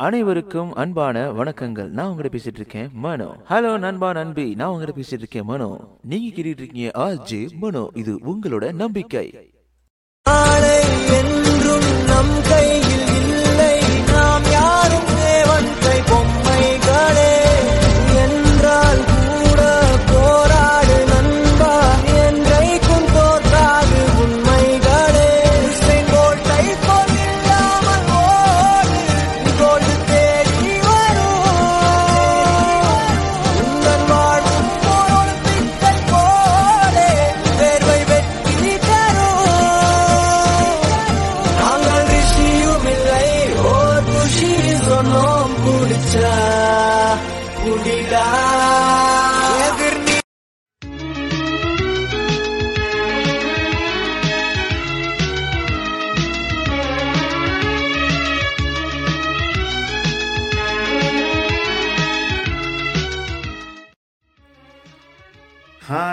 அனைவருக்கும் அன்பான வணக்கங்கள். நான் உங்ககிட்ட பேசிட்டு இருக்கேன் மனோ. ஹலோ நண்பா நண்பி. நான் உங்ககிட்ட பேசிட்டு இருக்கேன் மனோ. நீங்க கேட்டுட்டு இருக்கீங்க ஆர்ஜே மனோ. இது உங்களோட நம்பிக்கை. குடிச்சா குடிடா. எதிர்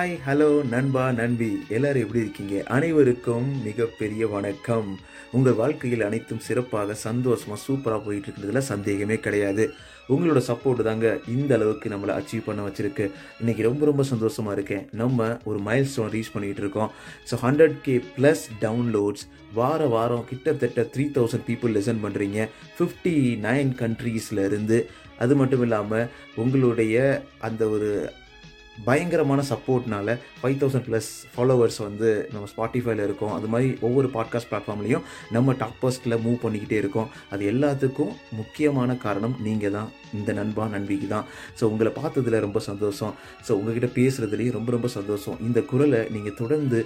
ஹாய் ஹலோ நண்பா நண்பி. எல்லாரும் எப்படி இருக்கீங்க? அனைவருக்கும் மிகப்பெரிய வணக்கம். உங்கள் வாழ்க்கையில் அனைத்தும் சிறப்பாக சந்தோஷமாக சூப்பராக போயிட்டு இருக்கிறதுல சந்தேகமே கிடையாது. உங்களோட சப்போர்ட் தாங்க இந்த அளவுக்கு நம்மளை அச்சீவ் பண்ண வச்சிருக்கு. இன்னைக்கு ரொம்ப ரொம்ப சந்தோஷமா இருக்கேன். நம்ம ஒரு மைல் ஸ்டோன் ரீச் பண்ணிட்டு இருக்கோம். So hundred K plus downloads வார வாரம் கிட்டத்தட்ட த்ரீ தௌசண்ட் பீப்புள் லெசன் பண்ணுறீங்க ஃபிஃப்டி நைன் கண்ட்ரீஸில் இருந்து. அது மட்டும் இல்லாமல் உங்களுடைய அந்த ஒரு பயங்கரமான சப்போர்ட்னால ஃபைவ் தௌசண்ட் ப்ளஸ் ஃபாலோவர்ஸ் வந்து நம்ம ஸ்பாட்டிஃபைல இருக்கோம். அது மாதிரி ஒவ்வொரு பாட்காஸ்ட் பிளாட்ஃபார்ம்லையும் நம்ம டாப் ஃபர்ஸ்ட்டில் மூவ் பண்ணிக்கிட்டே இருக்கோம். அது எல்லாத்துக்கும் முக்கியமான காரணம் நீங்கள் தான். இந்த நண்பா நண்பிக்கு தான். ஸோ உங்களை பார்த்ததுல ரொம்ப சந்தோஷம். ஸோ உங்ககிட்ட பேசுகிறதுலேயும் ரொம்ப ரொம்ப சந்தோஷம். இந்த குரலை நீங்கள் தொடர்ந்து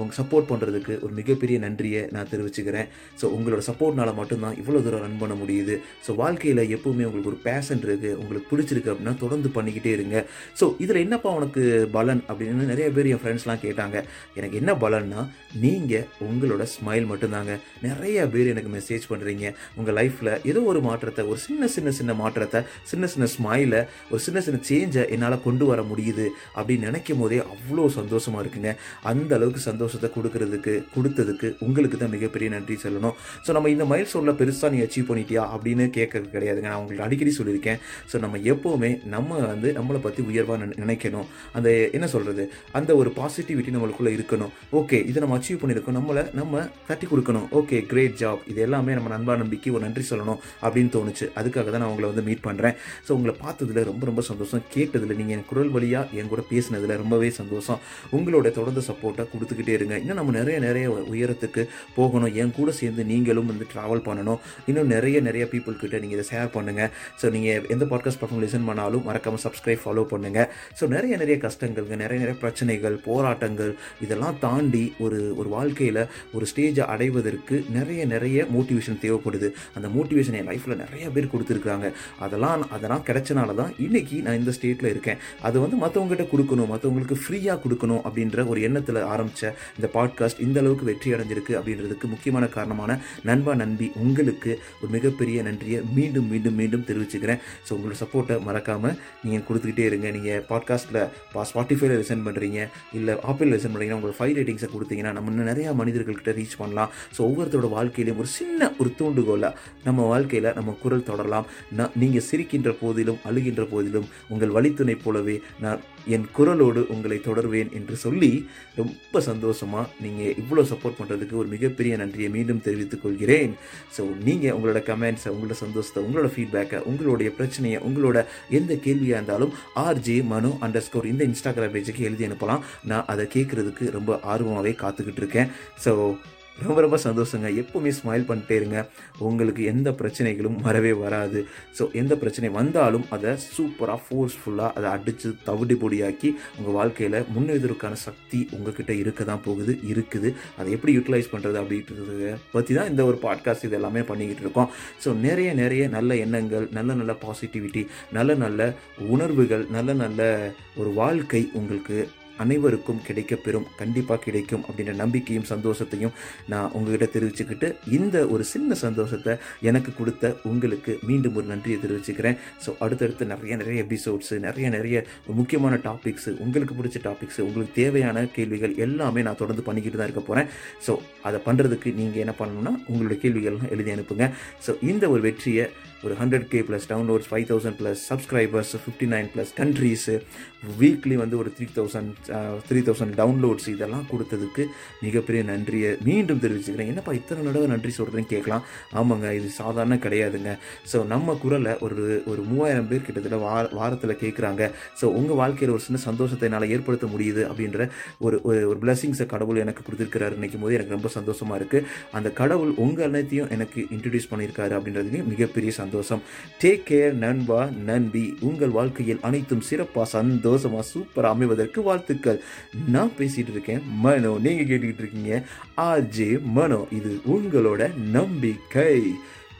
உங்கள் சப்போர்ட் பண்ணுறதுக்கு ஒரு மிகப்பெரிய நன்றியை நான் தெரிவிச்சுக்கிறேன். ஸோ உங்களோட சப்போர்ட்னால மட்டும்தான் இவ்வளோ தூரம் ரன் பண்ண முடியுது. ஸோ வாழ்க்கையில் எப்பவுமே உங்களுக்கு ஒரு பேஷன் இருக்குது உங்களுக்கு பிடிச்சிருக்கு அப்படின்னா தொடர்ந்து பண்ணிக்கிட்டே இருங்க. ஸோ இதில் என்னப்பா உனக்கு பலன் அப்படின்னு நிறைய பேர் என் ஃப்ரெண்ட்ஸ்லாம் கேட்டாங்க. எனக்கு என்ன பலன்னா நீங்கள் உங்களோட ஸ்மைல் மட்டும்தாங்க. நிறைய பேர் எனக்கு மெசேஜ் பண்ணுறீங்க உங்கள் லைஃப்பில் ஏதோ ஒரு மாற்றத்தை ஒரு சின்ன சின்ன சின்ன மாற்றத்தை சின்ன சின்ன ஸ்மைலை ஒரு சின்ன சின்ன சேஞ்சை என்னால் கொண்டு வர முடியுது அப்படின்னு நினைக்கும் போதே அவ்வளோ சந்தோஷமாக இருக்குங்க. அந்த அளவுக்கு சந்தோஷத்தை கொடுக்கறதுக்கு கொடுத்ததுக்கு உங்களுக்கு தான் மிகப்பெரிய நன்றி சொல்லணும். ஸோ நம்ம இந்த மைல் ஸ்டோனில் பெருசாக நீ அச்சீவ் பண்ணிட்டியா அப்படின்னு கேட்கறது கிடையாதுங்க. நான் உங்களுக்கு அடிக்கடி சொல்லியிருக்கேன். ஸோ நம்ம எப்போவுமே நம்ம வந்து நம்மளை பற்றி உயர்வாக நினைக்கணும். அந்த என்ன சொல்கிறது அந்த ஒரு பாசிட்டிவிட்டி நம்மளுக்குள்ளே இருக்கணும். ஓகே இதை நம்ம அச்சீவ் பண்ணியிருக்கோம். நம்மளை நம்ம தட்டி கொடுக்கணும். ஓகே கிரேட் ஜாப் இது எல்லாமே நம்ம நண்பா நம்பிக்கை ஒரு நன்றி சொல்லணும் அப்படின்னு தோணுச்சு. அதுக்காக தான் நான் உங்களை வந்து மீட் பண்ணுறேன் ஸோ உங்களை பார்த்ததில் ரொம்ப ரொம்ப சந்தோஷம். கேட்டதில் நீங்கள் என் குரல் வழியாக என் கூட பேசினதில் ரொம்பவே சந்தோஷம். உங்களோட தொடர்ந்து சப்போர்ட்டை கொடுத்துக்கிட்டே இருங்க. இன்னும் நம்ம நிறைய நிறைய உயரத்துக்கு போகணும். என் கூட சேர்ந்து நீங்களும் வந்து ட்ராவல் பண்ணணும். இன்னும் நிறைய நிறைய பீப்புள்கிட்ட நீங்கள் இதை ஷேர் பண்ணுங்கள் ஸோ நீங்கள் எந்த பாட்காஸ்ட் பக்கம் லிசன் பண்ணாலும் மறக்காமல் சப்ஸ்கிரைப் ஃபாலோ பண்ணுங்கள் ஸோ நிறைய நிறைய கஷ்டங்கள்ங்க நிறைய நிறைய பிரச்சனைகள் போராட்டங்கள் இதெல்லாம் தாண்டி ஒரு ஒரு வாழ்க்கையில் ஒரு ஸ்டேஜை அடைவதற்கு நிறைய நிறைய மோட்டிவேஷன் தேவைப்படுது. அந்த மோட்டிவேஷன் என் லைஃப்பில் நிறைய பேர் கொடுத்துருக்காங்க அதெல்லாம் அதெல்லாம் கிடைச்சனால தான் இன்னைக்கு நான் இந்த ஸ்டேட்டில் இருக்கேன். அது வந்து மற்றவங்ககிட்ட கொடுக்கணும் மற்றவங்களுக்கு ஃப்ரீயாக கொடுக்கணும் அப்படின்ற ஒரு எண்ணத்தில் ஆரம்பித்த இந்த பாட்காஸ்ட் இந்த அளவுக்கு வெற்றி அடைஞ்சிருக்கு அப்படின்றதுக்கு முக்கியமான காரணமான நண்பா நண்பி உங்களுக்கு ஒரு மிகப்பெரிய நன்றியை மீண்டும் மீண்டும் மீண்டும் தெரிவிச்சுக்கிறேன். ஸோ உங்களோட சப்போர்ட்டை மறக்காமல் நீங்கள் கொடுத்துக்கிட்டே இருங்க. நீங்கள் பாட்காஸ்ட்டில் பா ஸ்பாட்டிஃபைல லிசன் பண்ணுறீங்க இல்லை ஆப்பிள் லிசன் பண்ணுறீங்கன்னா உங்களுக்கு ஃபைவ் ரேட்டிங்ஸை கொடுத்தீங்கன்னா நம்ம இன்னும் நிறையா மனிதர்கள்கிட்ட ரீச் பண்ணலாம். ஸோ ஒவ்வொருத்தரோட வாழ்க்கையிலையும் ஒரு சின்ன ஒரு தூண்டுகோலாக நம்ம வாழ்க்கையில் நம்ம குரல் தொடரலாம். நான் நீங்கள் சிரிக்கின்ற போதிலும் அழுகின்ற போதிலும் உங்கள் வழித்துணை போலவே நான் என் குரலோடு உங்களை தொடர்வேன் என்று சொல்லி ரொம்ப சந்தோஷம். சந்தோஷமாக நீங்கள் இவ்வளோ சப்போர்ட் பண்ணுறதுக்கு ஒரு மிகப்பெரிய நன்றியை மீண்டும் தெரிவித்துக் கொள்கிறேன். ஸோ நீங்கள் உங்களோட கமெண்ட்ஸை உங்களோட சந்தோஷத்தை உங்களோட ஃபீட்பேக்கை உங்களுடைய பிரச்சனையை உங்களோட எந்த கேள்வியாக இருந்தாலும் ஆர்ஜே மனு அண்டர் ஸ்கோர் இந்த இன்ஸ்டாகிராம் பேஜுக்கு எழுதி அனுப்பலாம். நான் அதை கேட்குறதுக்கு ரொம்ப ஆர்வமாகவே காத்துக்கிட்டு இருக்கேன். ஸோ ரொம்ப ரொம்ப சந்தோஷங்க. எப்போவுமே ஸ்மைல் பண்ணிட்டே இருங்க. உங்களுக்கு எந்த பிரச்சனைகளும் வரவே வராது. ஸோ எந்த பிரச்சனை வந்தாலும் அதை சூப்பராக ஃபோர்ஸ்ஃபுல்லாக அதை அடித்து தவிடு பொடியாக்கி உங்கள் வாழ்க்கையில் முன்னெதிர்க்கான சக்தி உங்ககிட்ட இருக்க தான் போகுது இருக்குது. அதை எப்படி யூட்டிலைஸ் பண்ணுறது அப்படின்றத பற்றி தான் இந்த ஒரு பாட்காஸ்ட் இது எல்லாமே பண்ணிக்கிட்டு இருக்கோம். ஸோ நிறைய நிறைய நல்ல எண்ணங்கள் நல்ல நல்ல பாசிட்டிவிட்டி நல்ல நல்ல உணர்வுகள் நல்ல நல்ல ஒரு வாழ்க்கை உங்களுக்கு அனைவருக்கும் கிடைக்கப்பெறும் கண்டிப்பாக கிடைக்கும் அப்படின்ற நம்பிக்கையும் சந்தோஷத்தையும் நான் உங்ககிட்ட தெரிவிச்சுக்கிட்டு இந்த ஒரு சின்ன சந்தோஷத்தை எனக்கு கொடுத்த உங்களுக்கு மீண்டும் ஒரு நன்றியை தெரிவிச்சுக்கிறேன். ஸோ அடுத்தடுத்து நிறைய நிறைய எபிசோட்ஸு நிறைய நிறைய முக்கியமான டாபிக்ஸு உங்களுக்கு பிடிச்ச டாபிக்ஸு உங்களுக்கு தேவையான கேள்விகள் எல்லாமே நான் தொடர்ந்து பண்ணிக்கிட்டு தான் இருக்க போகிறேன் ஸோ அதை பண்ணுறதுக்கு நீங்கள் என்ன பண்ணணும்னா உங்களுடைய கேள்விகள்லாம் எழுதி அனுப்புங்க. ஸோ இந்த ஒரு வெற்றியை ஒரு hundred K plus downloads five thousand plus subscribers fifty nine plus countries weekly வந்து ஒரு three thousand three thousand downloads இதெல்லாம் கொடுத்ததுக்கு மிகப்பெரிய நன்றியை மீண்டும் தெரிவிச்சுக்கிறேன். என்னப்பா இத்தனை தடவை நன்றி சொல்கிறேன்னு கேட்கலாம். ஆமாங்க இது சாதாரண கிடையாதுங்க. ஸோ நம்ம குரலை ஒரு ஒரு மூவாயிரம் பேர் கிட்டத்தட்ட வார வாரத்தில் கேட்குறாங்க. ஸோ உங்கள் வாழ்க்கையில் ஒரு சின்ன சந்தோஷத்தை என்னால் ஏற்படுத்த முடியுது அப்படின்ற ஒரு ஒரு ஒரு பிளெஸிங்ஸை கடவுள் எனக்கு கொடுத்துருக்கிறாரு நினைக்கும் போது எனக்கு ரொம்ப சந்தோஷமாக இருக்குது அந்த கடவுள் உங்கள் அனைத்தையும் எனக்கு இன்ட்ரடியூஸ் பண்ணியிருக்காரு அப்படின்றதுலேயும் மிகப்பெரிய சந்தோஷம். சந்தோஷம். டேக் கேர் நண்பா நன்பி உங்கள் வாழ்க்கையில் அனைத்தும் சிறப்பாக சந்தோஷமாக சூப்பராக அமைவதற்கு வாழ்த்துக்கள். நான் பேசிகிட்டு இருக்கேன் மனோ. நீங்கள் கேட்டுக்கிட்டு இருக்கீங்க ஆர்ஜே மனோ. இது உங்களோட நம்பிக்கை.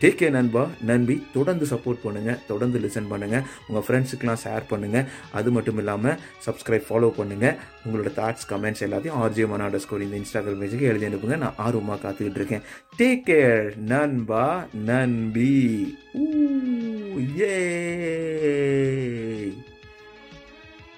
டேக் கே நண்பா. நன்பி தொடர்ந்து சப்போர்ட் பண்ணுங்கள் தொடர்ந்து லிசன் பண்ணுங்கள் உங்கள் ஃப்ரெண்ட்ஸுக்கெலாம் ஷேர் பண்ணுங்கள் அது மட்டும் இல்லாமல் சப்ஸ்கிரைப் ஃபாலோ பண்ணுங்கள் உங்களோட தாட்ஸ் கமெண்ட்ஸ் எல்லாத்தையும் ஆர்ஜே மனாட ஸ்கோர் இந்த இன்ஸ்டாகிராம் பேஜுக்கு எழுதி அனுப்புங்க. நான் ஆர்வமாக காத்துக்கிட்டு இருக்கேன். டேக் கேர் நண்பா. நன்பி ஏ